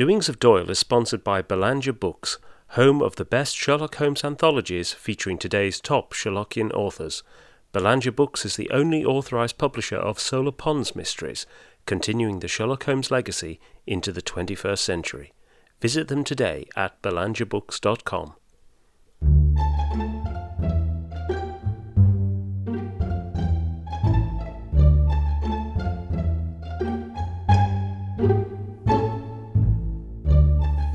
Doings of Doyle is sponsored by Belanger Books, home of the best Sherlock Holmes anthologies featuring today's top Sherlockian authors. Belanger Books is the only authorized publisher of Solar Pons mysteries, continuing the Sherlock Holmes legacy into the 21st century. Visit them today at belangerbooks.com.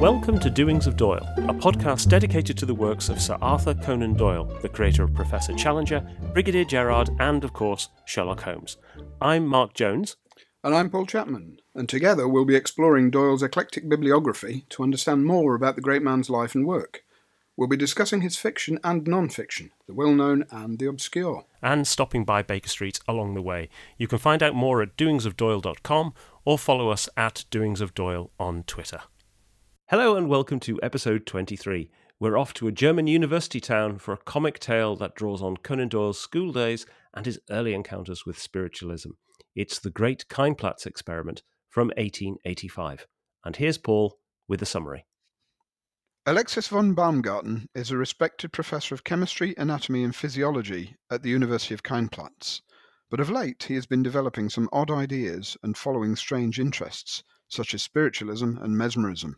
Welcome to Doings of Doyle, a podcast dedicated to the works of Sir Arthur Conan Doyle, the creator of Professor Challenger, Brigadier Gerard, and, of course, Sherlock Holmes. I'm Mark Jones. And I'm Paul Chapman, and together we'll be exploring Doyle's eclectic bibliography to understand more about the great man's life and work. We'll be discussing his fiction and non fiction, the well known and the obscure. And stopping by Baker Street along the way. You can find out more at doingsofdoyle.com or follow us at doingsofdoyle on Twitter. Hello and welcome to episode 23. We're off to a German university town for a comic tale that draws on Conan Doyle's school days and his early encounters with spiritualism. It's the Great Keinplatz Experiment from 1885. And here's Paul with a summary. Alexis von Baumgarten is a respected professor of chemistry, anatomy, and physiology at the University of Keinplatz. But of late, he has been developing some odd ideas and following strange interests, such as spiritualism and mesmerism.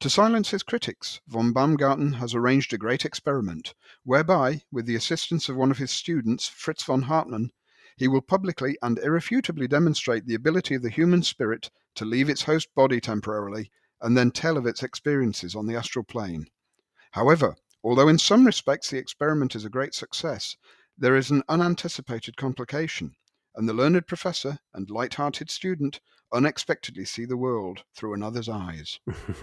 To silence his critics, von Baumgarten has arranged a great experiment, whereby, with the assistance of one of his students, Fritz von Hartmann, he will publicly and irrefutably demonstrate the ability of the human spirit to leave its host body temporarily and then tell of its experiences on the astral plane. However, although in some respects the experiment is a great success, there is an unanticipated complication, and the learned professor and light-hearted student unexpectedly see the world through another's eyes.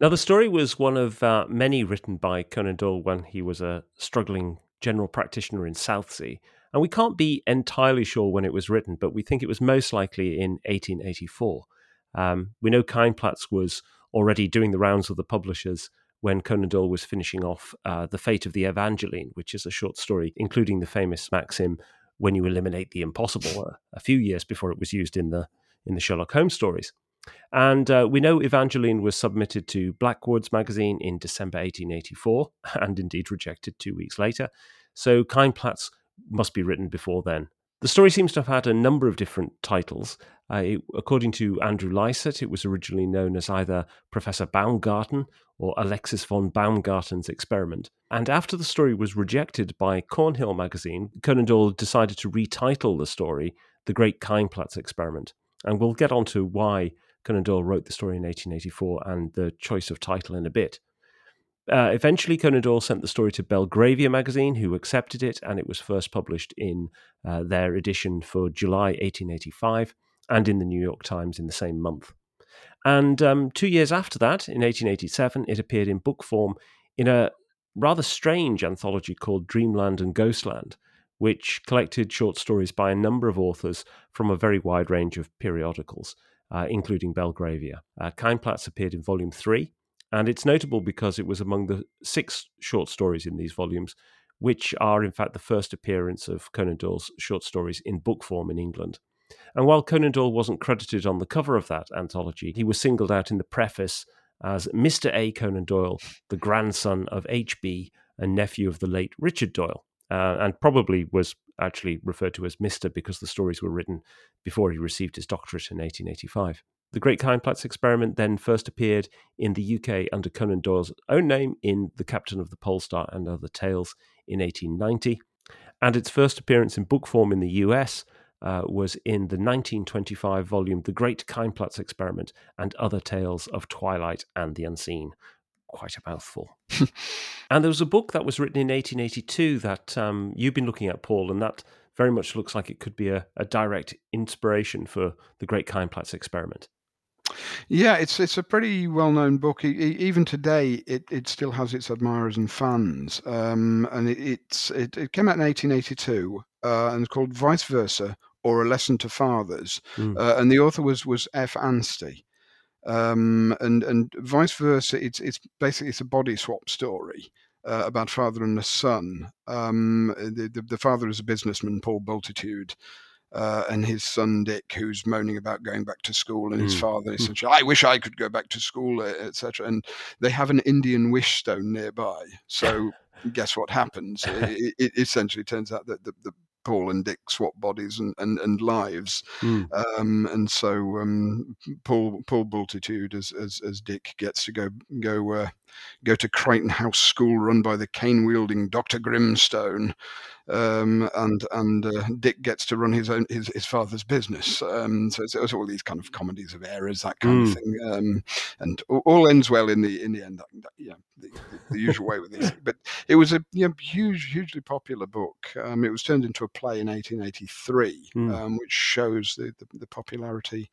now, the story was one of uh, many written by Conan Doyle when he was a struggling general practitioner in Southsea. And we can't be entirely sure when it was written, but we think it was most likely in 1884. Um, we know Keinplatz was already doing the rounds of the publishers when Conan Doyle was finishing off uh, The Fate of the Evangeline, which is a short story, including the famous maxim, when you eliminate the impossible, uh, a few years before it was used in the in the Sherlock Holmes stories. And uh, we know Evangeline was submitted to Blackwoods magazine in December 1884 and indeed rejected two weeks later. So Keinplatz must be written before then. The story seems to have had a number of different titles. Uh, it, according to Andrew Lycett, it was originally known as either Professor Baumgarten or Alexis von Baumgarten's Experiment. And after the story was rejected by Cornhill magazine, Conan Doyle decided to retitle the story The Great Keinplatz Experiment. And we'll get on to why Conan Doyle wrote the story in 1884 and the choice of title in a bit. Uh, eventually, Conan Doyle sent the story to Belgravia magazine, who accepted it, and it was first published in uh, their edition for July 1885 and in the New York Times in the same month. And um, two years after that, in 1887, it appeared in book form in a rather strange anthology called Dreamland and Ghostland, which collected short stories by a number of authors from a very wide range of periodicals, uh, including Belgravia. Uh, appeared in volume three, and it's notable because it was among the six short stories in these volumes, which are in fact the first appearance of Conan Doyle's short stories in book form in England. And while Conan Doyle wasn't credited on the cover of that anthology, he was singled out in the preface as Mr. A. Conan Doyle, the grandson of H.B. and nephew of the late Richard Doyle uh, and probably was actually referred to as Mister because the stories were written before he received his doctorate in 1885. The Great Keinplatz experiment then first appeared in the UK under Conan Doyle's own name in The Captain of the Polestar and Other Tales in 1890, and its first appearance in book form in the US uh, was in the 1925 volume The Great Keinplatz Experiment and Other Tales of Twilight and the Unseen, quite a mouthful. and there was a book that was written in 1882 that um, you've been looking at, Paul, and that very much looks like it could be a, a direct inspiration for the Great Keinplatz experiment. Yeah, it's it's a pretty well known book. even today, it, it still has its admirers and fans. Um, and it, it's it, it, came out in 1882 uh, and it's called Vice Versa or A Lesson to Fathers. Mm. Uh, and the author was was F. Anstey um, and and vice versa. It's it's basically it's a body swap story. Uh, about father and a son. Um, the, the, the, father is a businessman, Paul Bultitude, uh, and his son Dick, who's moaning about going back to school, and his Mm. father essentially, I wish I could go back to school, etc. And they have an Indian wish stone nearby. So guess what happens? it, it essentially turns out that the, the Paul and Dick swap bodies and, and, and lives, Mm. um, and so um, Paul Paul Bultitude as, as as Dick gets to go go uh, go to Crichton House School run by the cane wielding Doctor Grimstone, um, and and uh, Dick gets to run his own his, his father's business. Um, so it's, it's all these kind of comedies of errors, that kind Mm. of thing, um, and all, all ends well in the in the end. That, that, yeah, the, the, the usual way with these. But it was a you know, huge, hugely popular book. Um, it was turned into a play in 1883, Mm. um, which shows the the, the popularity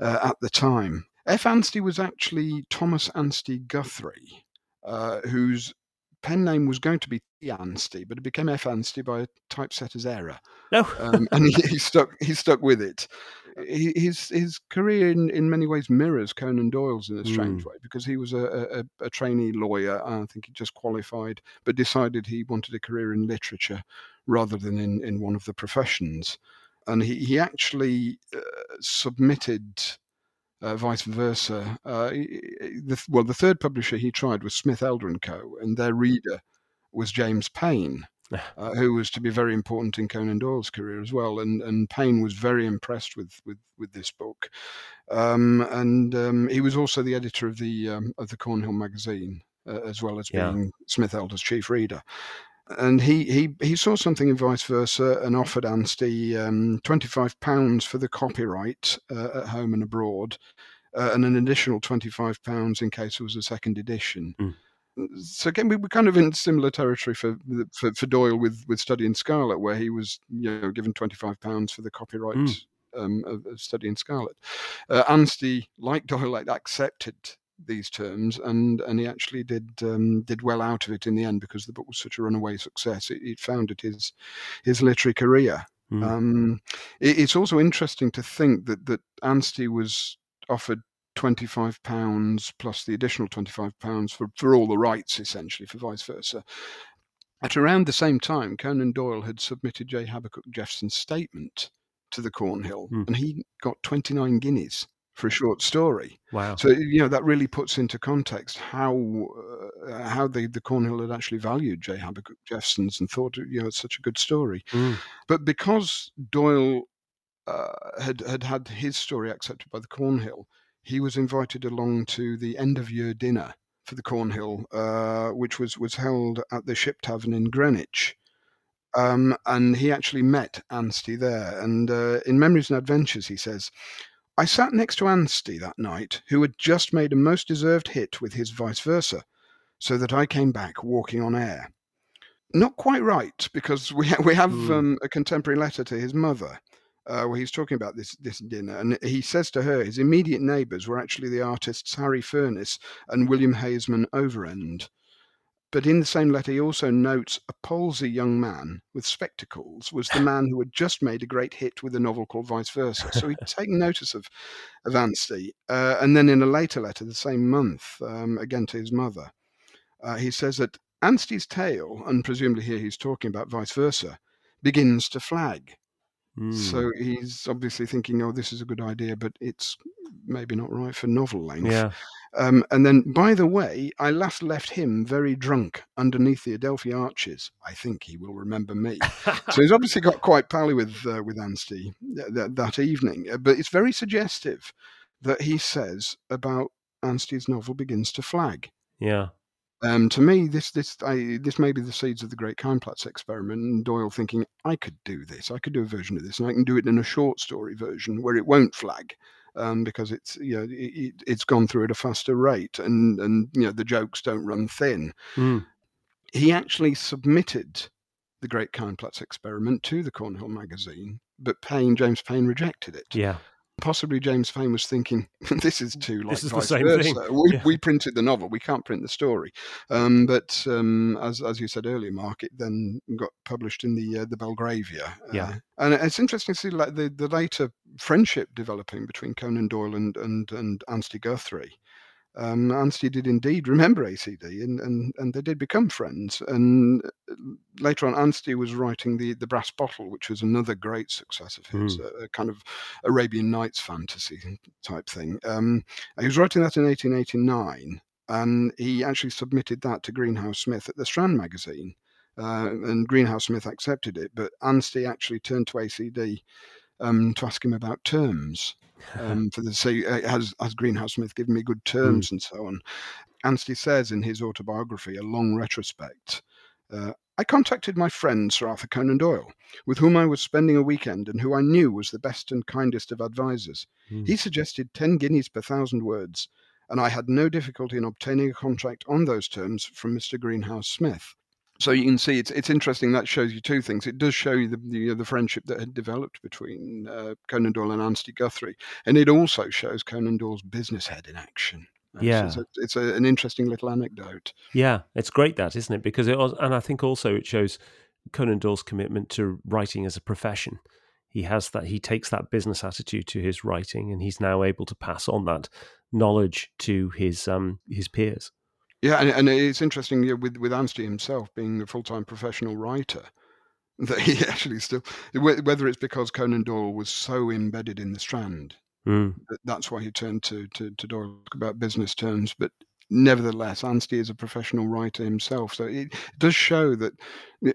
uh, at the time. F. Anstey was actually Thomas Anstey Guthrie, uh, whose pen name was going to be T. Anstey, but it became F. Anstey by a typesetter's error, No. um, and he, he stuck he stuck with it. He, his his career in, in many ways mirrors Conan Doyle's in a strange way because he was a, a, a trainee lawyer. I think he just qualified, but decided he wanted a career in literature rather than in, in one of the professions. And he, he actually uh, submitted uh, vice versa. Uh, the, well, the third publisher he tried was Smith Elder and Co., and their reader was James Payn, uh, who was to be very important in Conan Doyle's career as well. And and Payn was very impressed with with, with this book, um, and um, he was also the editor of the um, of the Cornhill magazine, uh, as well as Yeah. being Smith Elder's chief reader. And he, he, he saw something in vice versa and offered Anstey um, £25 for the copyright uh, at home and abroad, uh, and an additional £25 in case there was a second edition. Mm. So again, we were kind of in similar territory for, for for Doyle with with Study in Scarlet, where he was you know given twenty five pounds for the copyright Mm. um, of, of Study in Scarlet. Uh, Anstey, like Doyle, like, accepted these terms, and and he actually did um, did well out of it in the end because the book was such a runaway success. It, it founded his his literary career. Mm. Um, it, it's also interesting to think that that Anstey was offered twenty five pounds plus the additional twenty five pounds for for all the rights, essentially for vice versa. At around the same time, Conan Doyle had submitted J. Habakkuk Jeffson's statement to the Cornhill, Hmm. and he got twenty nine guineas for a short story. Wow. So you know that really puts into context how uh, how the the Cornhill had actually valued J. Habakkuk Jeffson's and thought you know it's such a good story. Mm. But because Doyle uh, had had had his story accepted by the Cornhill, he was invited along to the end of year dinner for the Cornhill, uh, which was was held at the Ship Tavern in Greenwich. Um, and he actually met Anstey there. And uh, in Memories and Adventures, he says, I sat next to Anstey that night, who had just made a most deserved hit with his vice versa, so that I came back walking on air. Not quite right, because we, ha- we have Hmm. um, a contemporary letter to his mother uh, where he's talking about this, this dinner. And he says to her, his immediate neighbours were actually the artists Harry Furniss and William Heysham Overend. But in the same letter, he also notes a palsy young man with spectacles was the man who had just made a great hit with a novel called Vice Versa. So he'd taken notice of, of Anstey. Uh, and then in a later letter, the same month, um, again to his mother, uh, he says that Anstey's tale, and presumably here he's talking about Vice Versa, begins to flag. Mm. So he's obviously thinking, oh, this is a good idea, but it's maybe not right for novel length. yeah. Um, and then, by the way, I last left him very drunk underneath the Adelphi arches. I think he will remember me. so he's obviously got quite pally with uh, with Anstey th- th- that evening. Uh, But it's very suggestive that he says about Anstey's novel begins to flag. yeah. Um, to me, this this I, this may be the seeds of the Great Keinplatz experiment. And Doyle thinking, I could do this. I could do a version of this, and I can do it in a short story version where it won't flag. Um, because it's you know it, it's gone through at a faster rate, and and you know the jokes don't run thin. Mm. He actually submitted the Great Keinplatz experiment to the Cornhill magazine, but Payn James Payn rejected it. Yeah. Possibly James Payn was thinking, "This is too like This is the same versa. thing." We, Yeah. we printed the novel, we can't print the story." Um, but um, as as you said earlier, Mark, it then got published in the uh, the Belgravia. Yeah. Uh, and it's interesting to see like the, the later friendship developing between Conan Doyle and and and Anstey Guthrie. Um, Anstey did indeed remember ACD, and, and, and they did become friends. And uh, later on, Anstey was writing the, the Brass Bottle, which was another great success of his, Mm. a, a kind of Arabian Nights fantasy type thing. Um, he was writing that in 1889, and he actually submitted that to Greenhough Smith at the Strand magazine. Uh, and Greenhough Smith accepted it, but Anstey actually turned to ACD um, to ask him about terms um, for the say uh, has has Greenhough Smith given me good terms and so on. Anstey says in his autobiography, A Long Retrospect, uh, I contacted my friend Sir Arthur Conan Doyle, with whom I was spending a weekend and who I knew was the best and kindest of advisers. Mm. He suggested 10 guineas per thousand words, and I had no difficulty in obtaining a contract on those terms from Mr. Greenhough Smith. So you can see it's it's interesting. That shows you two things. It does show you the the, the friendship that had developed between uh, Conan Doyle and Anstey Guthrie, and it also shows Conan Doyle's business head in action. So Yeah. it's, a, it's a, an interesting little anecdote. Yeah, it's great that, isn't it? Because it was, and I think also it shows Conan Doyle's commitment to writing as a profession. He has that. He takes that business attitude to his writing, and he's now able to pass on that knowledge to his um his peers. Yeah, and, and it's interesting yeah, with with Anstey himself being a full time professional writer that he actually still whether it's because Conan Doyle was so embedded in the Strand Mm. that that's why he turned to to, to Doyle about business terms, but. Nevertheless, Anstey is a professional writer himself, so it does show that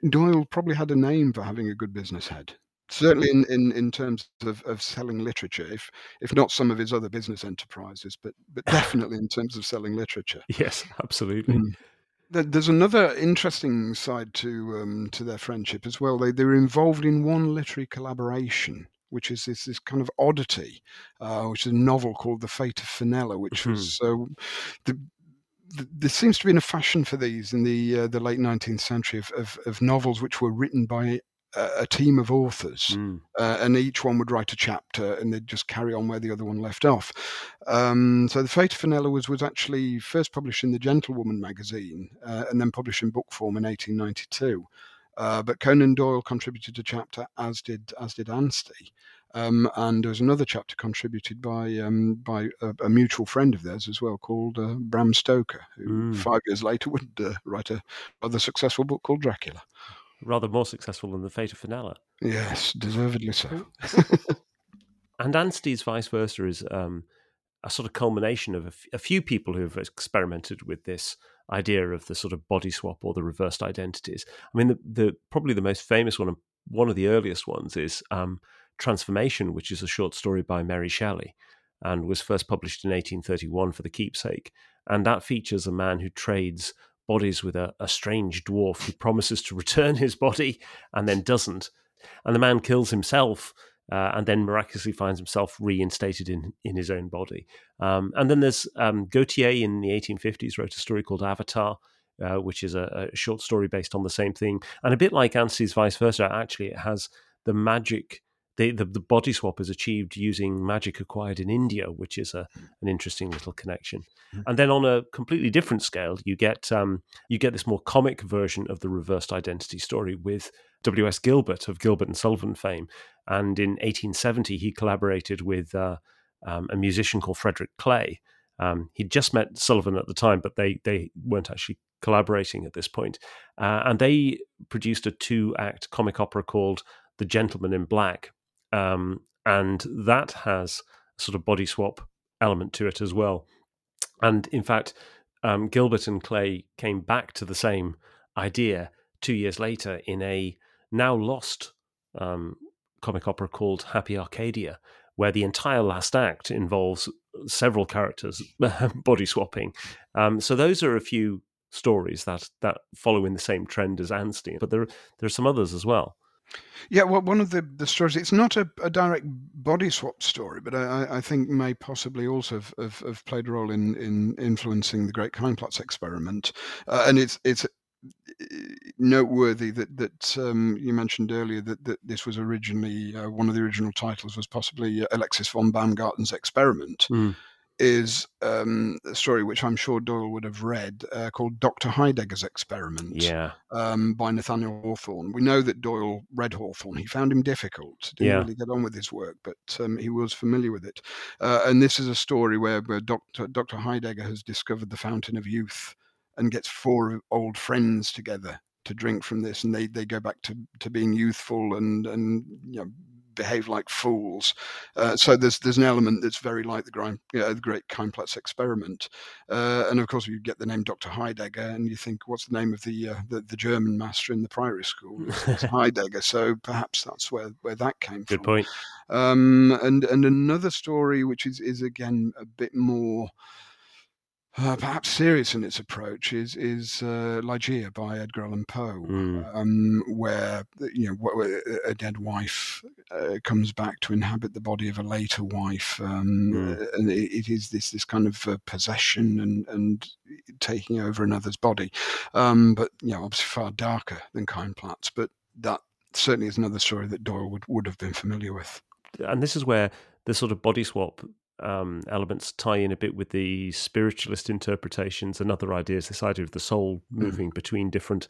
Doyle probably had a name for having a good business head. Certainly, in, in, in terms of, of selling literature, if if not some of his other business enterprises, but but definitely in terms of selling literature. Yes, absolutely. Mm. There's another interesting side to um, to their friendship as well. They they were involved in one literary collaboration, which is this this kind of oddity, uh, which is a novel called The Fate of Fenella, which Mhm. was uh, the, the, there seems to be a fashion for these in the uh, the late 19th century of, of, of novels which were written by a, team of authors Mm. uh, and each one would write a chapter and they'd just carry on where the other one left off. Um, so the Fate of Fenella was was actually first published in the Gentlewoman magazine uh, and then published in book form in 1892. Uh, but Conan Doyle contributed a chapter, as did as did Anstey. Um, and there was another chapter contributed by um, by a, a mutual friend of theirs as well, called uh, Bram Stoker, who Mm. five years later would uh, write a rather successful book called Dracula. Rather more successful than the Fate of Fenella. Yes, deservedly so. And Anstey's vice versa is um, a sort of culmination of a, f- a few people who have experimented with this idea of the sort of body swap or the reversed identities. I mean, the, the probably the most famous one, one of the earliest ones, is um, Transformation, which is a short story by Mary Shelley, and was first published in 1831 for the Keepsake. And that features a man who trades bodies with a, a strange dwarf who promises to return his body and then doesn't. And the man kills himself uh, and then miraculously finds himself reinstated in, in his own body. Um, and then there's um, Gautier in the 1850s wrote a story called Avatar, uh, which is a, a short story based on the same thing. And a bit like Anstey's vice versa, actually, it has the magic. The, the, the body swap is achieved using magic acquired in India, which is a, an interesting little connection. And then on a completely different scale, you get um, you get this more comic version of the reversed identity story with W.S. Gilbert of Gilbert and Sullivan fame. And in 1870, he collaborated with uh, um, a musician called Frederick Clay. Um, he'd just met Sullivan at the time, but they they weren't actually collaborating at this point. Uh, and they produced a two act comic opera called The Gentleman in Black. Um, and that has a sort of body swap element to it as well. And in fact, um, Gilbert and Clay came back to the same idea two years later in a now lost um, comic opera called Happy Arcadia, where the entire last act involves several characters body swapping. Um, so those are a few stories that that follow in the same trend as Anstey, but there there are some others as well. Yeah, well, one of the, the stories, it's not a, a direct body swap story, but I, I- think may possibly also have, have, have played a role in, in influencing the Great Keinplatz experiment. Uh, and it's it's uh, noteworthy that, that um, you mentioned earlier that, that this was originally, uh, one of the original titles was possibly uh, Alexis von Baumgarten's experiment. Mm. Is um, a story which I'm sure Doyle would have read uh, called Dr. Heidegger's Experiment Yeah. um, by Nathaniel Hawthorne. We know that Doyle read Hawthorne. He found him difficult, didn't Yeah. really get on with his work, but um, he was familiar with it. Uh, and this is a story where, where Dr. Dr. Heidegger has discovered the fountain of youth and gets four old friends together to drink from this, and they, they go back to, to being youthful and and you know, behave like fools. Uh, so there's there's an element that's very like the, Grime, uh, the Great Keinplatz experiment, uh, and of course you get the name Dr. Heidegger, and you think what's the name of the uh, the, the German master in the priory school? It's Heidegger. So perhaps that's where, where that came Good from. Good point. Um, and and another story which is is again a bit more. Uh, perhaps serious in its approach is is uh, Ligeia by Edgar Allan Poe, Mm. um, where you know where a dead wife uh, comes back to inhabit the body of a later wife, um, Mm. uh, and it, it is this this kind of uh, possession and and taking over another's body, um, but you know obviously far darker than Keinplatz, but that certainly is another story that Doyle would, would have been familiar with. and this is where the sort of body swap um, elements tie in a bit with the spiritualist interpretations and other ideas. This idea of the soul moving between different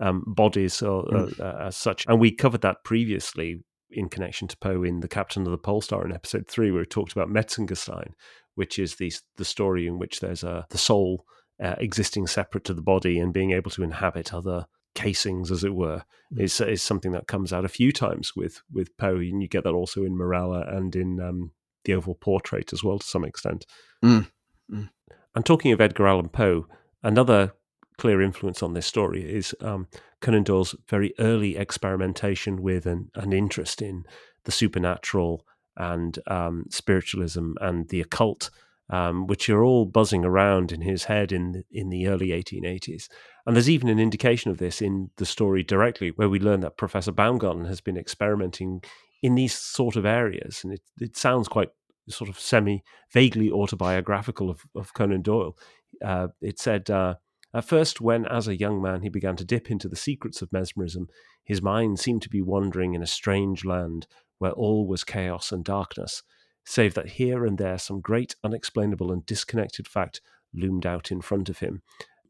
um, bodies, or, uh, uh, as such. And we covered that previously in connection to Poe in the Captain of the Pole Star in episode three, where we talked about Metzengerstein, which is the the story in which there's a the soul uh, existing separate to the body and being able to inhabit other casings, as it were, is is something that comes out a few times with with Poe, and you get that also in Morella and in um, the Oval Portrait as well to some extent. Mm, mm. And talking of Edgar Allan Poe, another clear influence on this story is um, Conan Doyle's very early experimentation with an, an interest in the supernatural and um, spiritualism and the occult, um, which are all buzzing around in his head in in the early 1880s. And there's even an indication of this in the story directly, where we learn that Professor Baumgarten has been experimenting in these sort of areas, and it, it sounds quite sort of semi vaguely autobiographical of, of Conan Doyle. Uh, it said, uh, At first, when as a young man he began to dip into the secrets of mesmerism, his mind seemed to be wandering in a strange land where all was chaos and darkness, save that here and there some great unexplainable and disconnected fact loomed out in front of him.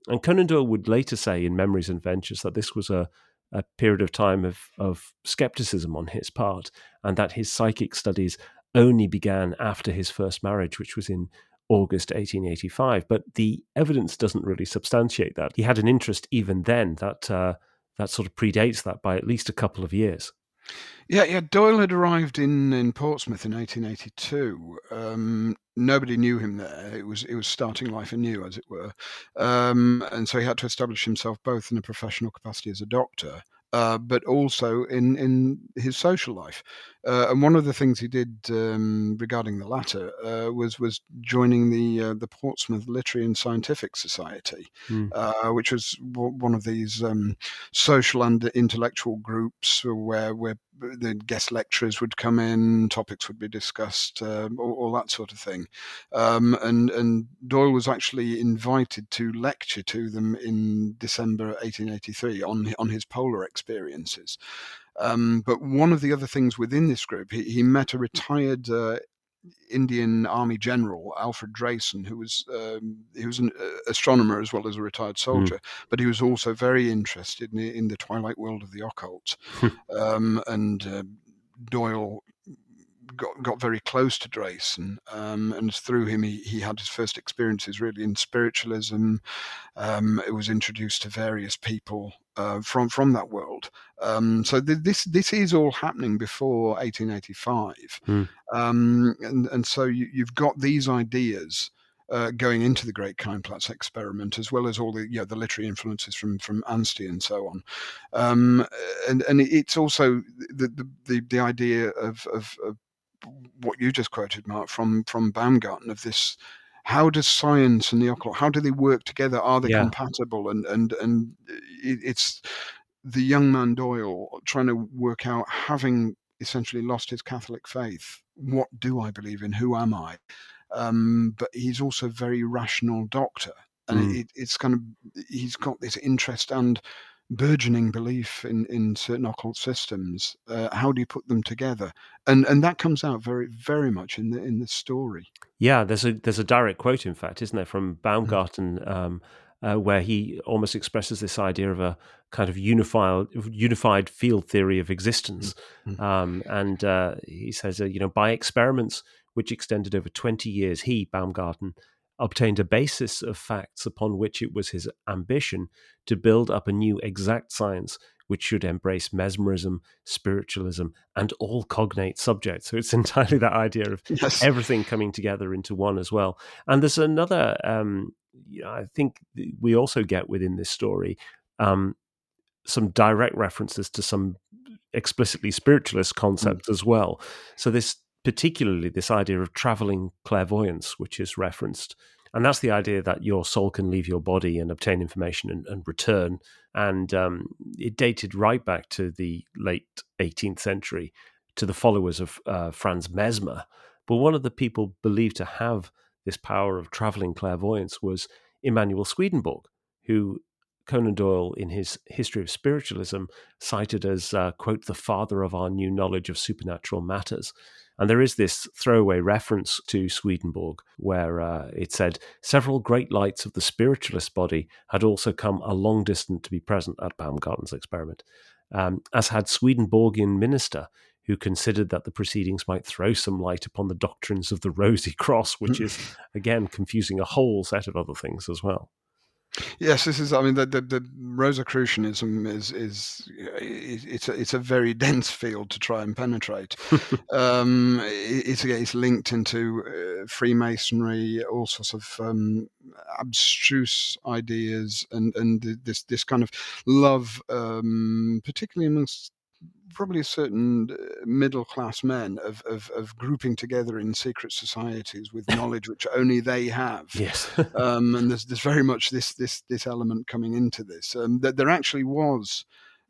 And Conan Doyle would later say in Memories and Adventures that this was a, a period of time of, of skepticism on his part, and that his psychic studies only began after his first marriage, which was in August 1885. But the evidence doesn't really substantiate that. He had an interest even then that uh, that sort of predates that by at least a couple of years. Yeah, yeah. Doyle had arrived in, in Portsmouth in 1882. Um, nobody knew him there. It was it was starting life anew, as it were, um, and so he had to establish himself both in a professional capacity as a doctor, uh, but also in in his social life. Uh, and one of the things he did um, regarding the latter uh, was was joining the uh, the Portsmouth Literary and Scientific Society, uh, which was w- one of these um, social and intellectual groups where where the guest lecturers would come in, topics would be discussed, um, all, all that sort of thing. Um, and and Doyle was actually invited to lecture to them in December 1883 on on his polar experiences. Um, but one of the other things within this group, he, he met a retired uh, Indian Army general, Alfred Drayson, who was um, he was an uh, astronomer as well as a retired soldier, but he was also very interested in, in the twilight world of the occult. um, and uh, Doyle got got very close to Drayson, um, and through him he, he had his first experiences really in spiritualism. Um, it was introduced to various people uh, from from that world. Um, so th- this this is all happening before 1885, Hmm. um, and and so you, you've got these ideas. Uh, going into the Great Keinplatz experiment, as well as all the you know, the literary influences from from Anstey and so on, um, and and it's also the the, the, the idea of, of, of what you just quoted, Mark, from from Baumgarten of this. How does science and the occult? How do they work together? Are they Yeah. compatible? And and and it, it's the young man Doyle trying to work out, having essentially lost his Catholic faith. What do I believe in? Who am I? Um, but he's also a very rational doctor, and Mm. it, it's kind of he's got this interest and burgeoning belief in, in certain occult systems. Uh, how do you put them together? And and that comes out very very much in the in the story. Yeah, there's a there's a direct quote, in fact, isn't there, from Baumgarten, um, uh, where he almost expresses this idea of a kind of unified unified field theory of existence, Mm-hmm. um, and uh, he says, uh, you know, by experiments which extended over twenty years, he Baumgarten obtained a basis of facts upon which it was his ambition to build up a new exact science which should embrace mesmerism, spiritualism, and all cognate subjects. So it's entirely that idea of Yes. everything coming together into one as well. And there's another, um, you know, I think we also get within this story um, some direct references to some explicitly spiritualist concepts as well. So this particularly this idea of traveling clairvoyance, which is referenced. And that's the idea that your soul can leave your body and obtain information and, and return. And um, it dated right back to the late 18th century to the followers of uh, Franz Mesmer. But one of the people believed to have this power of traveling clairvoyance was Emanuel Swedenborg, who Conan Doyle, in his History of Spiritualism, cited as, uh, quote, the father of our new knowledge of supernatural matters. And there is this throwaway reference to Swedenborg where uh, it said several great lights of the spiritualist body had also come a long distance to be present at Baumgarten's experiment, um, as had Swedenborgian minister who considered that the proceedings might throw some light upon the doctrines of the Rosy Cross, which is, again, confusing a whole set of other things as well. Yes, this is. I mean, the the, the Rosicrucianism is is it's a, it's a very dense field to try and penetrate. um, it's it's linked into uh, Freemasonry, all sorts of um, abstruse ideas, and and this this kind of love, um, particularly amongst probably certain uh, middle class men of, of, of grouping together in secret societies with knowledge which only they have. Yes. um, and there's, there's very much this this this element coming into this. Um, that there actually was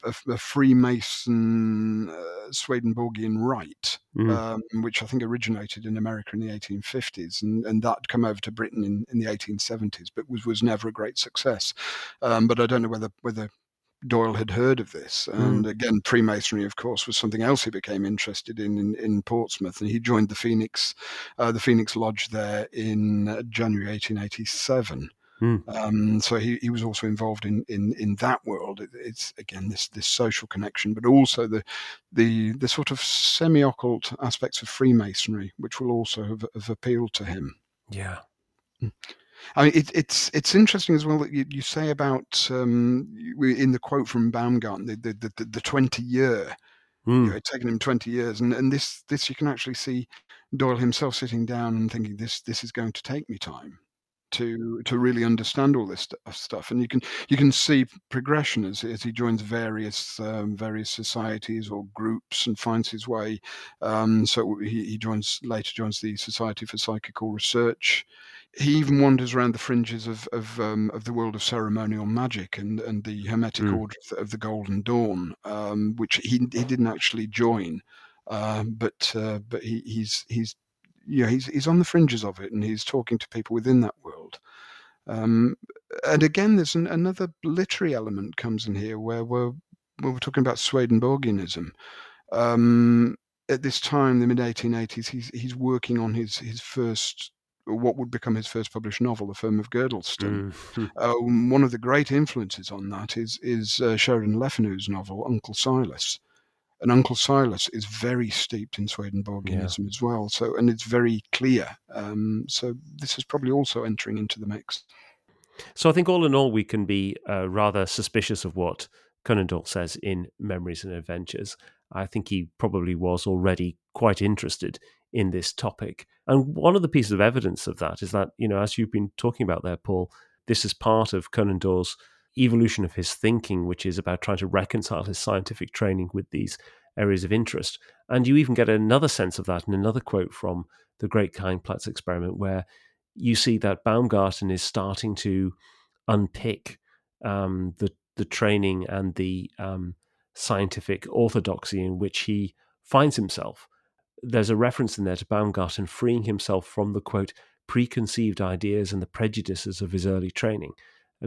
a, a Freemason uh, Swedenborgian rite, Mm. um, which I think originated in America in the 1850s, and, and that come over to Britain in, in the 1870s, but was, was never a great success. Um, but I don't know whether whether Doyle had heard of this. And again, Freemasonry, of course, was something else he became interested in in, in Portsmouth, and he joined the Phoenix, uh, the Phoenix Lodge there in uh, January 1887. Mm. Um, so he, he was also involved in, in, in that world. It, it's again this this social connection, but also the the the sort of semi occult aspects of Freemasonry, which will also have, have appealed to him. Yeah. I mean, it, it's it's interesting as well that you, you say about um, in the quote from Baumgarten the the, the, the twenty year. You Mm. know, it's taken him twenty years, and, and this this you can actually see Doyle himself sitting down and thinking this this is going to take me time to to really understand all this st- stuff, and you can you can see progression as as he joins various um, various societies or groups and finds his way. Um, so he, he joins later joins the Society for Psychical Research he even wanders around the fringes of of, um, of the world of ceremonial magic and, and the Hermetic Mm. Order of the, of the Golden Dawn, um, which he he didn't actually join, um, but uh, but he, he's he's yeah he's he's on the fringes of it and he's talking to people within that world. Um, and again, there's an, another literary element comes in here where we're we're talking about Swedenborgianism. Um, at this time, the mid 1880s, he's he's working on his his first what would become his first published novel, The Firm of Girdlestone. Mm. Uh, one of the great influences on that is is uh, Sheridan Le Fanu's novel Uncle Silas, and Uncle Silas is very steeped in Swedenborgianism as well. So and it's very clear. Um, so this is probably also entering into the mix. So I think all in all, we can be uh, rather suspicious of what Conan Doyle says in Memories and Adventures. I think he probably was already quite interested in this topic. And one of the pieces of evidence of that is that, you know, as you've been talking about there, Paul, this is part of Conan Doyle's evolution of his thinking, which is about trying to reconcile his scientific training with these areas of interest. And you even get another sense of that in another quote from the Great Keinplatz experiment, where you see that Baumgarten is starting to unpick um, the the training and the um, scientific orthodoxy in which he finds himself. There's a reference in there to Baumgarten freeing himself from the quote preconceived ideas and the prejudices of his early training.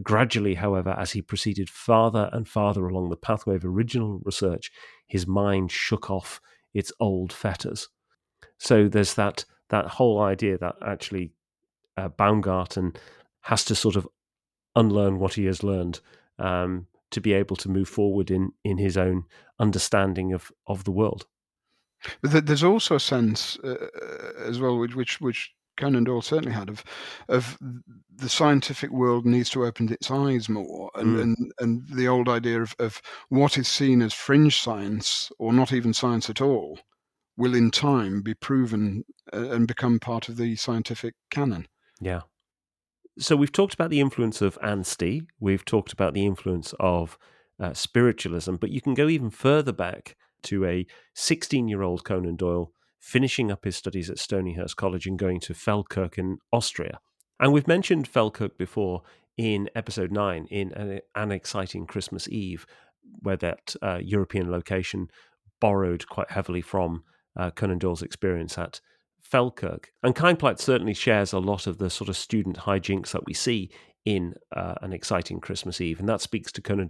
Gradually, however, as he proceeded farther and farther along the pathway of original research, his mind shook off its old fetters. So there's that that whole idea that actually uh, Baumgarten has to sort of unlearn what he has learned um, to be able to move forward in in his own understanding of of the world. But there's also a sense uh, uh, as well, which which which Conan Doyle certainly had of of the scientific world needs to open its eyes more, and Mm. and, and the old idea of, of what is seen as fringe science or not even science at all will in time be proven uh, and become part of the scientific canon. Yeah. So we've talked about the influence of Anstey. We've talked about the influence of uh, spiritualism, but you can go even further back to a 16 year old Conan Doyle finishing up his studies at Stonyhurst College and going to Feldkirch in Austria. And we've mentioned Feldkirch before in episode 9 in an, an exciting Christmas Eve, where that uh, European location borrowed quite heavily from uh, Conan Doyle's experience at Feldkirch. And Keinplatz certainly shares a lot of the sort of student hijinks that we see in uh, an exciting Christmas Eve, and that speaks to Conan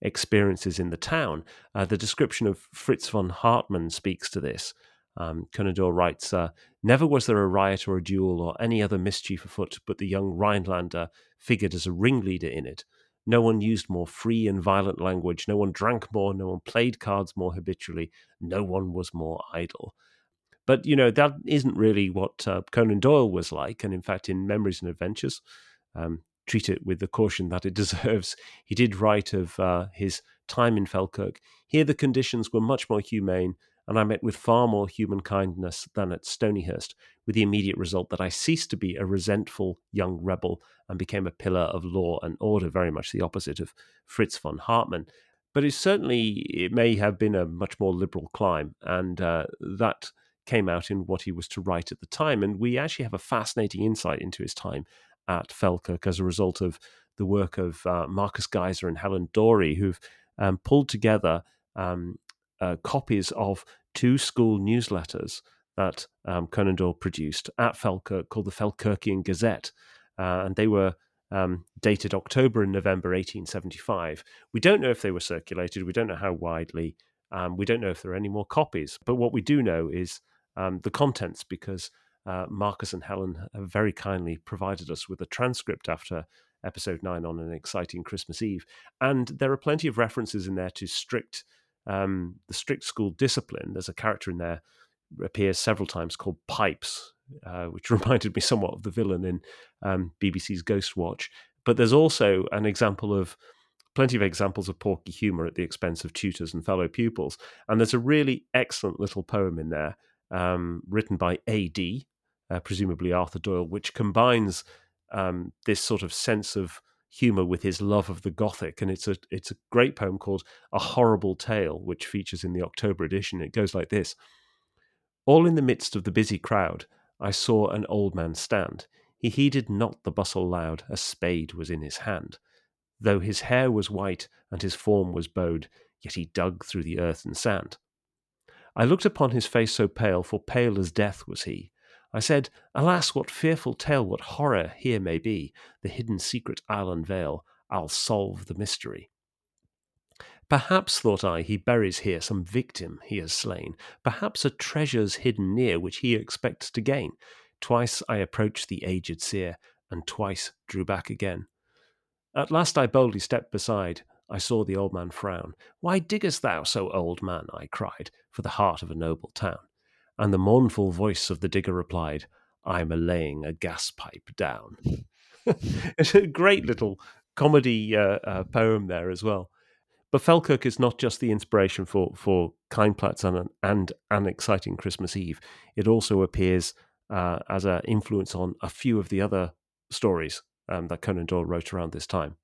experiences in the town. Uh, the description of Fritz von Hartmann speaks to this. Um, Conan writes, uh, Never was there a riot or a duel or any other mischief afoot, but the young Rhinelander figured as a ringleader in it. No one used more free and violent language, no one drank more, no one played cards more habitually, no one was more idle. But, you know, that isn't really what uh, Conan Doyle was like. And in fact, in Memories and Adventures, um, treat it with the caution that it deserves, he did write of uh, his time in Feldkirch. Here the conditions were much more humane, and I met with far more human kindness than at Stonyhurst, with the immediate result that I ceased to be a resentful young rebel and became a pillar of law and order, very much the opposite of Fritz von Hartmann. But it certainly it may have been a much more liberal climb, and uh, that came out in what he was to write at the time. And we actually have a fascinating insight into his time at Feldkirch as a result of the work of uh, Marcus Geisser and Helen Dorey, who've um, pulled together um, uh, copies of two school newsletters that um, Conan Doyle produced at Feldkirch called the Feldkirchian Gazette. Uh, and they were um, dated October and November 1875. We don't know if they were circulated, we don't know how widely, um, we don't know if there are any more copies. But what we do know is um, the contents because uh, Marcus and Helen have very kindly provided us with a transcript after episode nine on an exciting Christmas Eve, and there are plenty of references in there to strict um, the strict school discipline. There's a character in there appears several times called Pipes, uh, which reminded me somewhat of the villain in um, BBC's Ghostwatch. But there's also an example of plenty of examples of porky humour at the expense of tutors and fellow pupils. And there's a really excellent little poem in there um, written by A.D., uh, presumably Arthur Doyle, which combines um, this sort of sense of humor with his love of the Gothic, and it's a it's a great poem called "A Horrible Tale," which features in the October edition. It goes like this: All in the midst of the busy crowd, I saw an old man stand. He heeded not the bustle loud; a spade was in his hand. Though his hair was white and his form was bowed, yet he dug through the earth and sand. I looked upon his face so pale, for pale as death was he. I said, Alas, what fearful tale, what horror here may be! The hidden secret I'll unveil, I'll solve the mystery. Perhaps, thought I, he buries here some victim he has slain, perhaps a treasure's hidden near which he expects to gain. Twice I approached the aged seer, and twice drew back again. At last I boldly stepped beside. I saw the old man frown. Why diggest thou so, old man? I cried, for the heart of a noble town. And the mournful voice of the digger replied, I'm a laying a gas pipe down. it's a great little comedy uh, uh, poem there as well. But Feldkirch is not just the inspiration for for Keinplatz and, and an exciting Christmas Eve. It also appears uh, as an influence on a few of the other stories um, that Conan Doyle wrote around this time.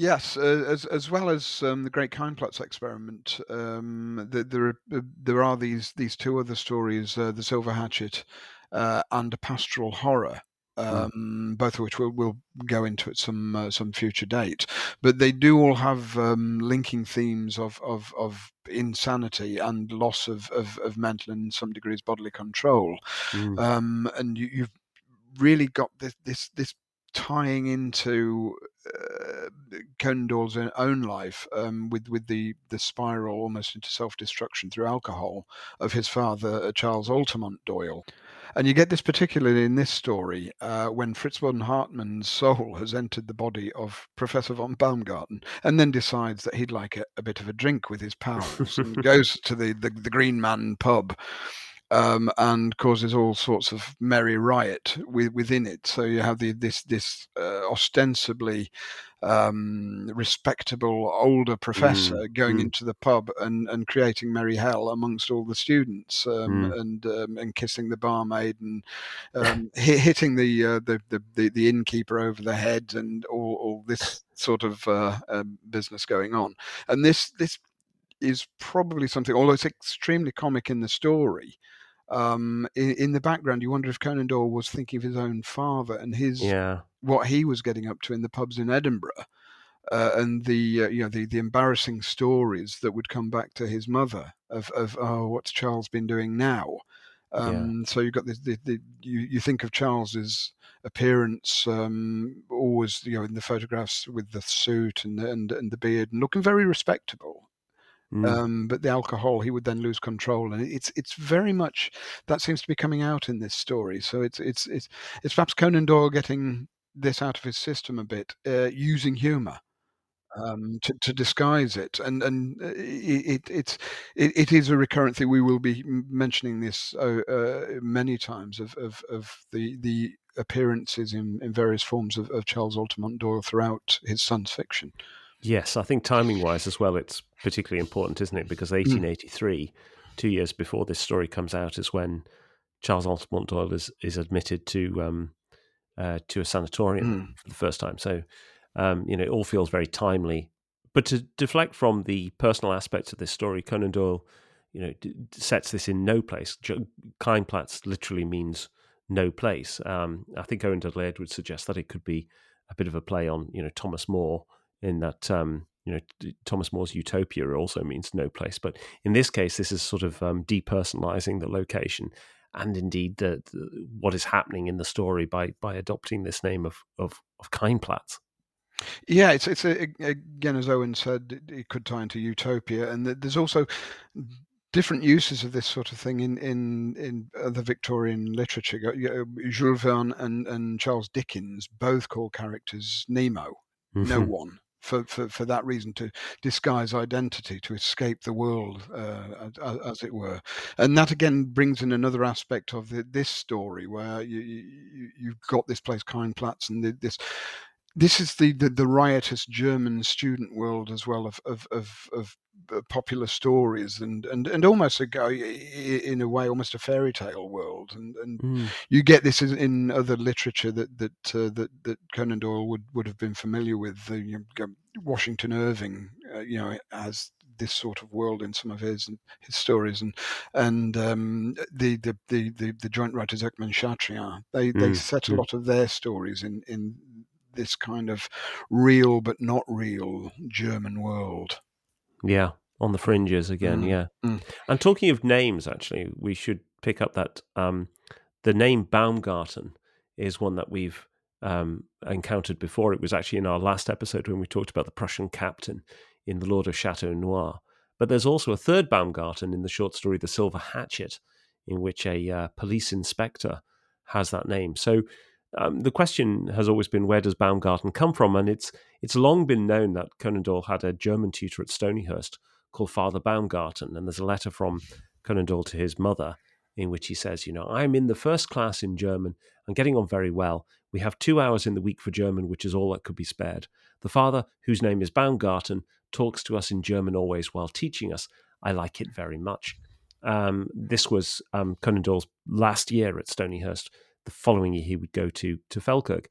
Yes, uh, as as well as um, the Great Keinplatz experiment, um, the, there are uh, there are these these two other stories, uh, the Silver Hatchet uh, and a Pastoral Horror, um, mm. both of which we'll, we'll go into at some uh, some future date. But they do all have um, linking themes of, of, of insanity and loss of, of, of, mental and in some degrees bodily control. Mm. Um, and you, have really got this this this tying into uh, Conan Doyle's own life um, with with the the spiral almost into self destruction through alcohol of his father uh, Charles Altamont Doyle. And you get this particularly in this story uh, when Fritz von Hartmann's soul has entered the body of Professor von Baumgarten and then decides that he'd like a, a bit of a drink with his pals and goes to the, the, the Green Man pub um, and causes all sorts of merry riot with, within it. So you have the, this this uh, ostensibly um, respectable older professor mm, going mm. into the pub and, and creating merry hell amongst all the students um, mm. and um, and kissing the barmaid and um, hit, hitting the, uh, the, the, the the innkeeper over the head and all, all this sort of uh, um, business going on. And this this is probably something, although it's extremely comic in the story um, in, in, the background, you wonder if Conan Doyle was thinking of his own father and his yeah. What he was getting up to in the pubs in Edinburgh, uh, and the uh, you know the, the embarrassing stories that would come back to his mother of of oh what's Charles been doing now. Um, yeah. So you've got this, the, the, you you think of Charles's appearance um, always you know in the photographs with the suit and and and the beard and looking very respectable Mm. Um, but the alcohol, he would then lose control, and it's it's very much that seems to be coming out in this story. So it's it's it's it's perhaps Conan Doyle getting this out of his system a bit, uh, using humour. Um, to, to disguise it, and and uh, it, it it's it, it is a recurrent thing. We will be mentioning this uh, uh, many times of, of, of the the appearances in, in various forms of, of Charles Altamont Doyle throughout his son's fiction. Yes, I think timing wise as well, it's particularly important, isn't it? Because 1883, mm. two years before this story comes out, is when Charles Altamont Doyle is, is admitted to um, uh, to a sanatorium mm. for the first time. So, um, you know, it all feels very timely. But to deflect from the personal aspects of this story, Conan Doyle, you know, d- sets this in no place. Keinplatz literally means no place. Um, I think Owen Dudley would suggest that it could be a bit of a play on, you know, Thomas More in that um, you know Thomas More's utopia also means no place, but in this case, this is sort of um, depersonalizing the location and indeed the, the, what is happening in the story by by adopting this name of of, of Keinplatz. Yeah, it's it's a, again as Owen said, it could tie into utopia, and there's also different uses of this sort of thing in in in the Victorian literature. Uh, Jules Verne and and Charles Dickens both call characters Nemo, no mm-hmm. one for, for, for that reason to disguise identity, to escape the world, uh, as, as, it were. And that again brings in another aspect of the, this story where you, you, you've got this place, Keinplatz, and the, this this is the, the, the riotous German student world as well of of of, of uh, popular stories and and and almost a go in a way almost a fairy tale world and and mm. you get this in other literature that that uh, that that Conan Doyle would would have been familiar with the you know, Washington Irving uh, you know as this sort of world in some of his his stories and and um, the, the, the the the joint writers Erckmann-Chatrian they mm. they set a mm. lot of their stories in in this kind of real but not real German world. Yeah, on the fringes again. Mm. Yeah, mm. and talking of names, actually, we should pick up that um, the name Baumgarten is one that we've um, encountered before. It was actually in our last episode when we talked about the Prussian captain in The Lord of Chateau Noir. But there's also a third Baumgarten in the short story The Silver Hatchet, in which a uh, police inspector has that name. So um, the question has always been where does Baumgarten come from, and it's it's long been known that Conan Doyle had a German tutor at Stonyhurst called Father Baumgarten, and there's a letter from Conan Doyle to his mother in which he says, you know, I'm in the first class in German and getting on very well. We have two hours in the week for German, which is all that could be spared. The father, whose name is Baumgarten, talks to us in German always while teaching us. I like it very much. Um, this was um, Conan Doyle's last year at Stonyhurst the following year he would go to to Feldkirch.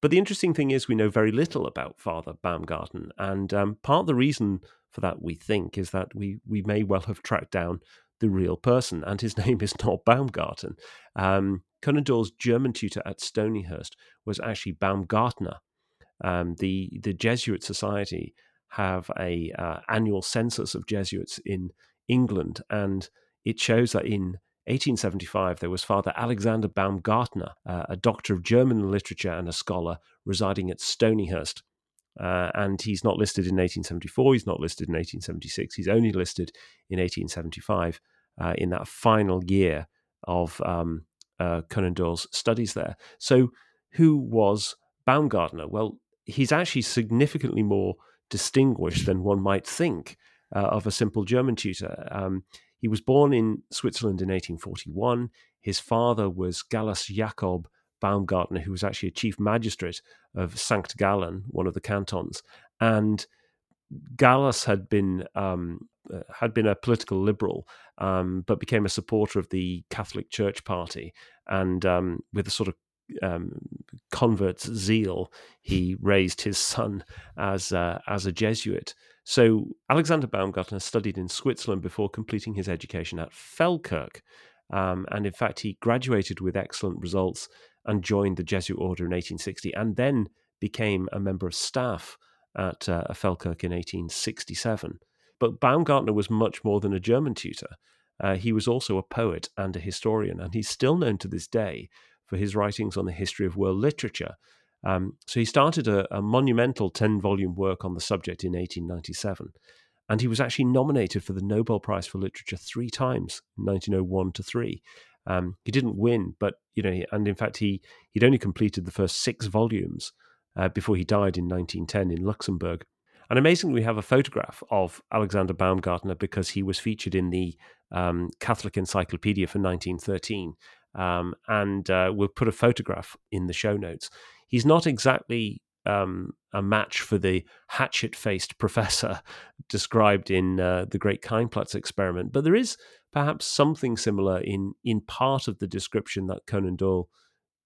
But the interesting thing is, we know very little about Father Baumgarten, and um, part of the reason for that, we think, is that we we may well have tracked down the real person, and his name is not Baumgarten. Um, Conan Doyle's German tutor at Stonyhurst was actually Baumgartner. Um, the the Jesuit Society have a uh, annual census of Jesuits in England, and it shows that in 1875, there was Father Alexander Baumgartner, uh, a doctor of German literature and a scholar residing at Stonyhurst. Uh, and he's not listed in 1874, he's not listed in 1876, he's only listed in 1875 uh, in that final year of um, uh, Conan Doyle's studies there. So, who was Baumgartner? Well, he's actually significantly more distinguished than one might think uh, of a simple German tutor. Um, he was born in Switzerland in 1841. His father was Gallus Jakob Baumgartner, who was actually a chief magistrate of Sankt Gallen, one of the cantons. And Gallus had been um, uh, had been a political liberal, um, but became a supporter of the Catholic Church Party, and um, with a sort of um, convert's zeal, he raised his son as uh, as a Jesuit. So Alexander Baumgartner studied in Switzerland before completing his education at Feldkirch, um, and in fact he graduated with excellent results and joined the Jesuit order in 1860, and then became a member of staff at uh, Feldkirch in 1867. But Baumgartner was much more than a German tutor. Uh, he was also a poet and a historian, and he's still known to this day for his writings on the history of world literature. Um, so he started a, a monumental 10 volume work on the subject in 1897. And he was actually nominated for the Nobel Prize for Literature three times, 1901 to 3. Um, he didn't win, but you know, and in fact, he he'd only completed the first six volumes uh, before he died in 1910 in Luxembourg. And amazingly, we have a photograph of Alexander Baumgartner because he was featured in the um, Catholic Encyclopedia for 1913. Um, and uh, we'll put a photograph in the show notes. He's not exactly um, a match for the hatchet faced professor described in uh, the Great Keinplatz experiment, but there is perhaps something similar in, in part of the description that Conan Doyle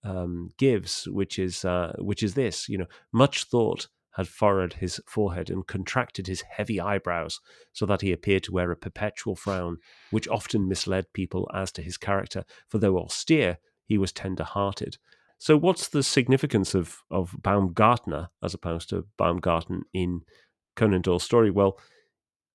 um, gives, which is uh, which is this: you know, much thought had furrowed his forehead and contracted his heavy eyebrows, so that he appeared to wear a perpetual frown, which often misled people as to his character. For though austere, he was tender-hearted. So, what's the significance of of Baumgartner as opposed to Baumgarten in Conan Doyle's story? Well,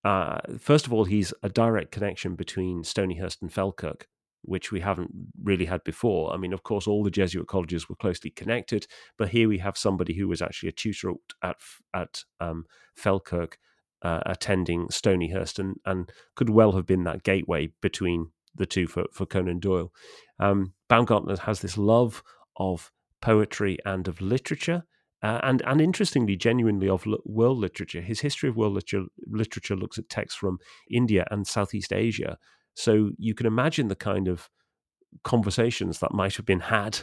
uh, first of all, he's a direct connection between Stonyhurst and Feldkirch, which we haven't really had before. I mean, of course, all the Jesuit colleges were closely connected, but here we have somebody who was actually a tutor at at um, Feldkirch, uh, attending Stonyhurst, and and could well have been that gateway between the two for for Conan Doyle. Um, Baumgartner has this love of poetry and of literature. Uh, and and interestingly, genuinely of world literature. His history of world literature, literature looks at texts from India and Southeast Asia, so you can imagine the kind of conversations that might have been had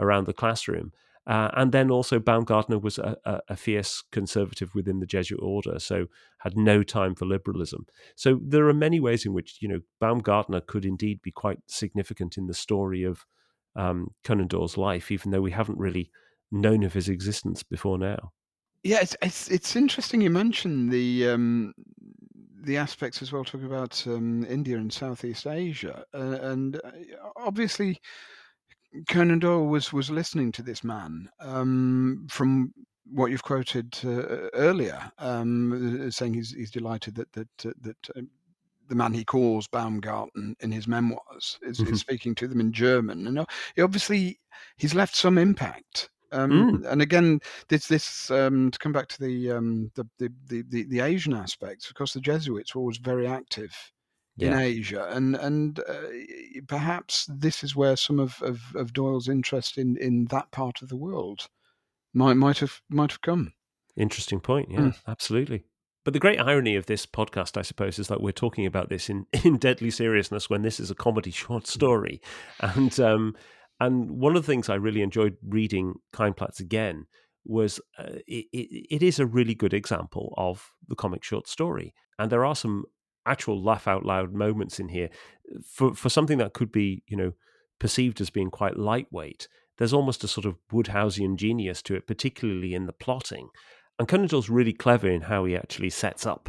around the classroom. Uh, and then also Baumgartner was a, a, a, fierce conservative within the Jesuit order, so had no time for liberalism. So there are many ways in which you know Baumgartner could indeed be quite significant in the story of um, Conan Doyle's life, even though we haven't really known of his existence before now. Yeah, it's it's, it's interesting you mentioned the um, the aspects as well, talking about um, India and Southeast Asia, uh, and uh, obviously Conan Doyle was was listening to this man um, from what you've quoted uh, earlier, um, saying he's he's delighted that that uh, that uh, the man he calls Baumgarten in his memoirs is, mm-hmm. is speaking to them in German, and he obviously he's left some impact um, mm. And again, this this um, to come back to the, um, the, the, the the Asian aspects. Of course, the Jesuits were always very active yeah. in Asia, and and uh, perhaps this is where some of, of, of, Doyle's interest in, in that part of the world might might have might have come. Interesting point. Yeah, mm. absolutely. But the great irony of this podcast, I suppose, is that we're talking about this in, in deadly seriousness when this is a comedy short story, and um, and one of the things I really enjoyed reading Keinplatz again was uh, it, it, it is a really good example of the comic short story. And there are some actual laugh out loud moments in here for, for something that could be, you know, perceived as being quite lightweight. There's almost a sort of Wodehousian genius to it, particularly in the plotting. And Doyle's really clever in how he actually sets up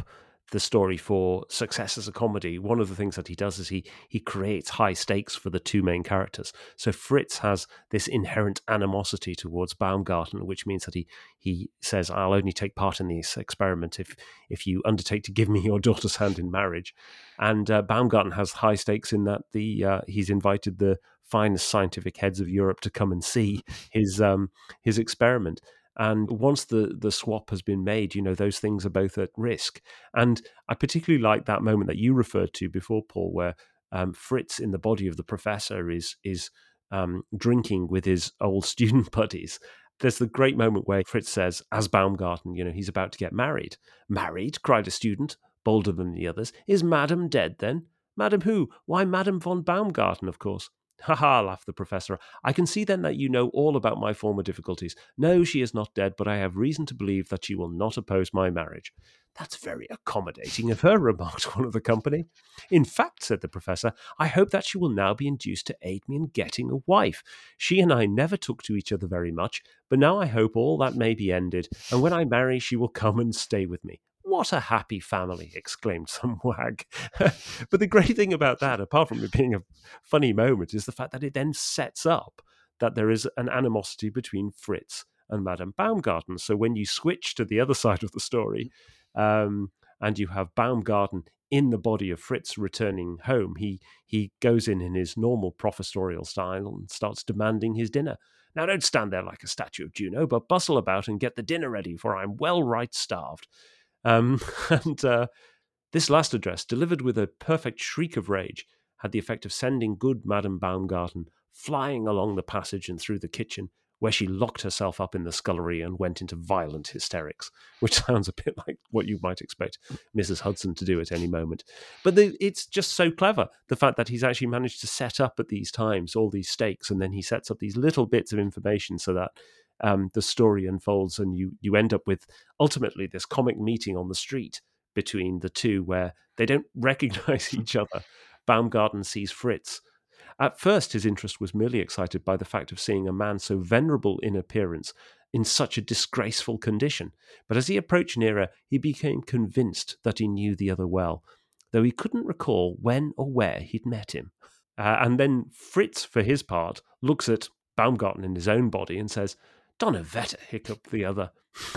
the story for success as a comedy, one of the things that he does is he he creates high stakes for the two main characters. So Fritz has this inherent animosity towards Baumgarten, which means that he he says, "I'll only take part in this experiment if if you undertake to give me your daughter's hand in marriage." And uh, Baumgarten has high stakes in that the uh, he's invited the finest scientific heads of Europe to come and see his um, his experiment. And once the, the swap has been made, you know, those things are both at risk. And I particularly like that moment that you referred to before, Paul, where um, Fritz in the body of the professor is is um, drinking with his old student buddies. There's the great moment where Fritz says, as Baumgarten, you know, he's about to get married. Married? cried a student, bolder than the others. Is Madam dead then? Madam who? Why, Madam von Baumgarten, of course. Ha ha, laughed the professor. I can see then that you know all about my former difficulties. No, she is not dead, but I have reason to believe that she will not oppose my marriage. That's very accommodating of her, remarked one of the company. In fact, said the professor, I hope that she will now be induced to aid me in getting a wife. She and I never took to each other very much, but now I hope all that may be ended, and when I marry, she will come and stay with me. What a happy family! exclaimed some wag. but the great thing about that, apart from it being a funny moment, is the fact that it then sets up that there is an animosity between Fritz and Madame Baumgarten. So when you switch to the other side of the story, um, and you have Baumgarten in the body of Fritz returning home, he he goes in in his normal professorial style and starts demanding his dinner. Now don't stand there like a statue of Juno, but bustle about and get the dinner ready, for I'm well right starved. Um, and uh, this last address, delivered with a perfect shriek of rage, had the effect of sending good Madame Baumgarten flying along the passage and through the kitchen, where she locked herself up in the scullery and went into violent hysterics, which sounds a bit like what you might expect Mrs. Hudson to do at any moment. But the, it's just so clever the fact that he's actually managed to set up at these times all these stakes, and then he sets up these little bits of information so that um, the story unfolds, and you you end up with ultimately this comic meeting on the street between the two, where they don't recognize each other. Baumgarten sees Fritz. At first, his interest was merely excited by the fact of seeing a man so venerable in appearance in such a disgraceful condition. But as he approached nearer, he became convinced that he knew the other well, though he couldn't recall when or where he'd met him. Uh, and then Fritz, for his part, looks at Baumgarten in his own body and says, Donnerwetter, hiccuped the other.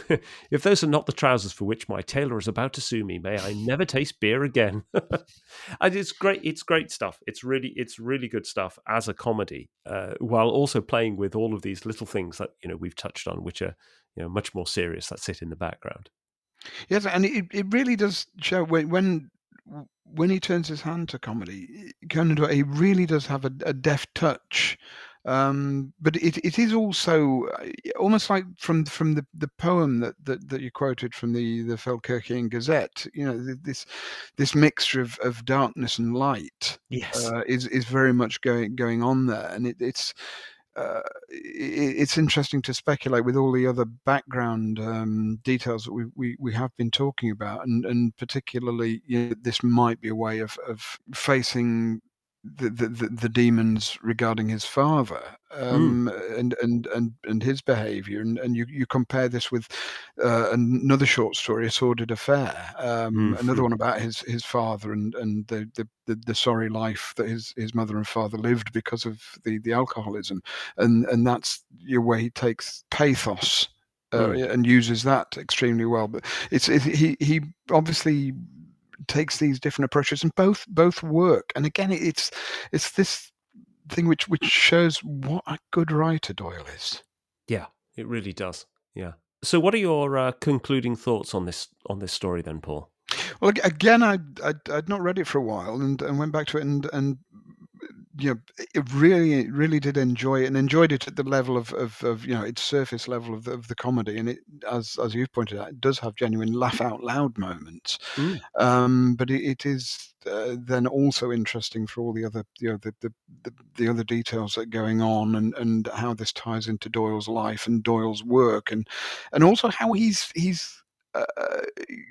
if those are not the trousers for which my tailor is about to sue me, may I never taste beer again. and it's great. It's great stuff. It's really, it's really good stuff as a comedy, uh, while also playing with all of these little things that you know we've touched on, which are you know much more serious that sit in the background. Yes, and it, it really does show when when when he turns his hand to comedy, Conan Doyle, he really does have a, a deft touch um, but it, it is also uh, almost like from from the, the poem that, that, that you quoted from the the Feldkirchian Gazette. You know this this mixture of, of darkness and light yes. uh, is is very much going going on there, and it, it's. Uh, it's interesting to speculate with all the other background um, details that we, we, we have been talking about, and, and particularly you know, this might be a way of, of facing the, the, the demons regarding his father mm. um, mm. and, and and and his behavior and, and you, you compare this with uh, another short story a sordid affair um, mm. another one about his his father and and the, the, the, the, sorry life that his, his mother and father lived because of the, the alcoholism and and that's your way he takes pathos uh, mm. and uses that extremely well but it's it, he he obviously takes these different approaches, and both both work. And again, it's it's this thing which which shows what a good writer Doyle is. Yeah, it really does. Yeah. So, what are your uh, concluding thoughts on this on this story, then, Paul? Well, again, I'd, I'd, I'd not read it for a while, and, and went back to it, and and you know, it really, really did enjoy it and enjoyed it at the level of, of, of you know, its surface level of the, of the comedy. And it, as as you've pointed out, it does have genuine laugh out loud moments. Mm. Um, but it, it is uh, then also interesting for all the other, you know, the, the, the, the, other details that are going on and, and how this ties into Doyle's life and Doyle's work and, and also how he's, he's, uh,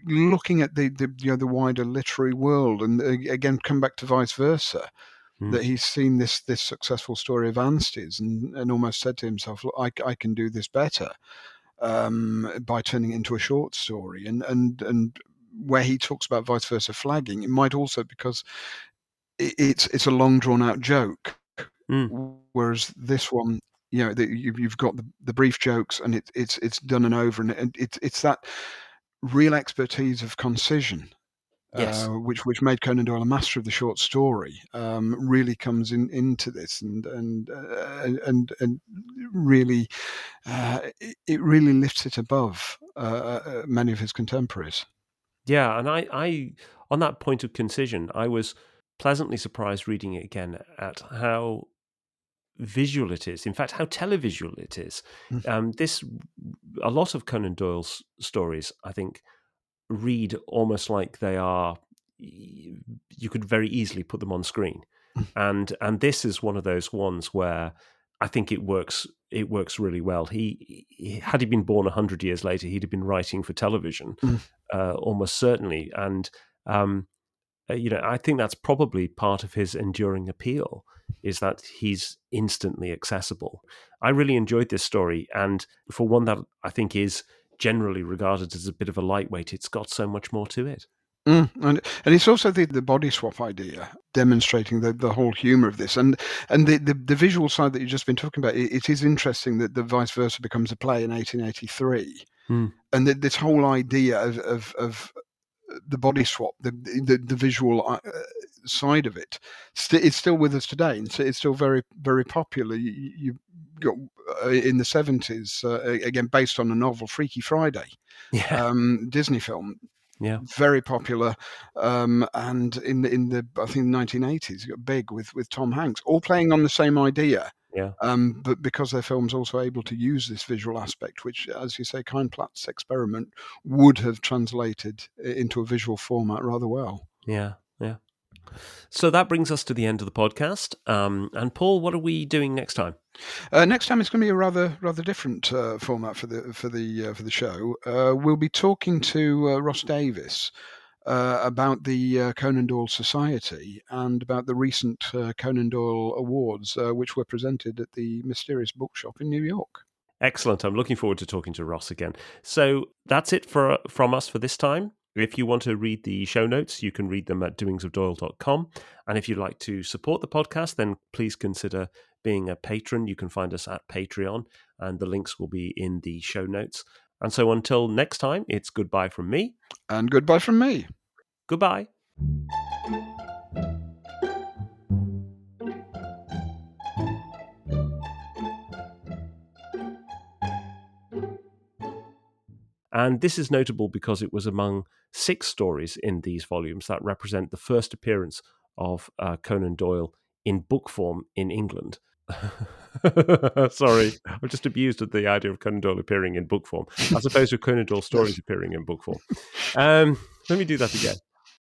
looking at the, the you know the wider literary world and uh, again come back to vice versa mm. that he's seen this this successful story of Anstey's and, and almost said to himself, "Look, I, I can do this better." Um, by turning it into a short story, and and and where he talks about vice versa flagging, it might also because it, it's it's a long drawn out joke, mm. whereas this one, you know, the, you, have got the, the brief jokes and it, it's it's done and over, and it, it's it's that real expertise of concision Yes. uh, which which made Conan Doyle a master of the short story, um, really comes in into this and and uh, and and really uh, it, really lifts it above uh, uh, many of his contemporaries. Yeah, and I, I, on that point of concision, I was pleasantly surprised reading it again at how visual it is. In fact, how televisual it is. Mm. Um, this, a lot of Conan Doyle's stories, I think, read almost like they are. You could very easily put them on screen, and and this is one of those ones where I think it works. It works really well. He, he had he been born hundred years later, he'd have been writing for television, Mm. uh, almost certainly. And um, uh, you know, I think that's probably part of his enduring appeal is that he's instantly accessible. I really enjoyed this story, and for one that I think is generally regarded as a bit of a lightweight, it's got so much more to it. Mm, and and it's also the, the body swap idea, demonstrating the, the whole humour of this, and and the, the, the visual side that you've just been talking about. It, it is interesting that the vice versa becomes a play in 1883, Hmm. and that this whole idea of, of of the body swap, the the, the visual uh, side of it, st- it's still with us today, and so it's still very very popular. You, you got uh, in the 70s uh, again based on the novel, Freaky Friday, Yeah, um, Disney film yeah, very popular, um, and in the in the I think 1980s got big with with Tom Hanks, all playing on the same idea. yeah. Um, but because their film's also able to use this visual aspect, which, as you say, Keinplatz's experiment would have translated into a visual format rather well. Yeah. So that brings us to the end of the podcast. Um, and Paul, what are we doing next time? Uh, next time it's going to be a rather rather different uh, format for the for the uh, for the show. Uh, we'll be talking to uh, Ross Davies uh, about the uh, Conan Doyle Society and about the recent uh, Conan Doyle Awards, uh, which were presented at the Mysterious Bookshop in New York. Excellent. I'm looking forward to talking to Ross again. So that's it for from us for this time. If you want to read the show notes, you can read them at doingsofdoyle.com. And if you'd like to support the podcast, then please consider being a patron. You can find us at Patreon, and the links will be in the show notes. And so until next time, it's goodbye from me. And goodbye from me. Goodbye. And this is notable because it was among six stories in these volumes that represent the first appearance of uh, Conan Doyle in book form in England. Sorry, I'm just abused at the idea of Conan Doyle appearing in book form, as opposed to Conan Doyle stories appearing in book form. Um, let me do that again.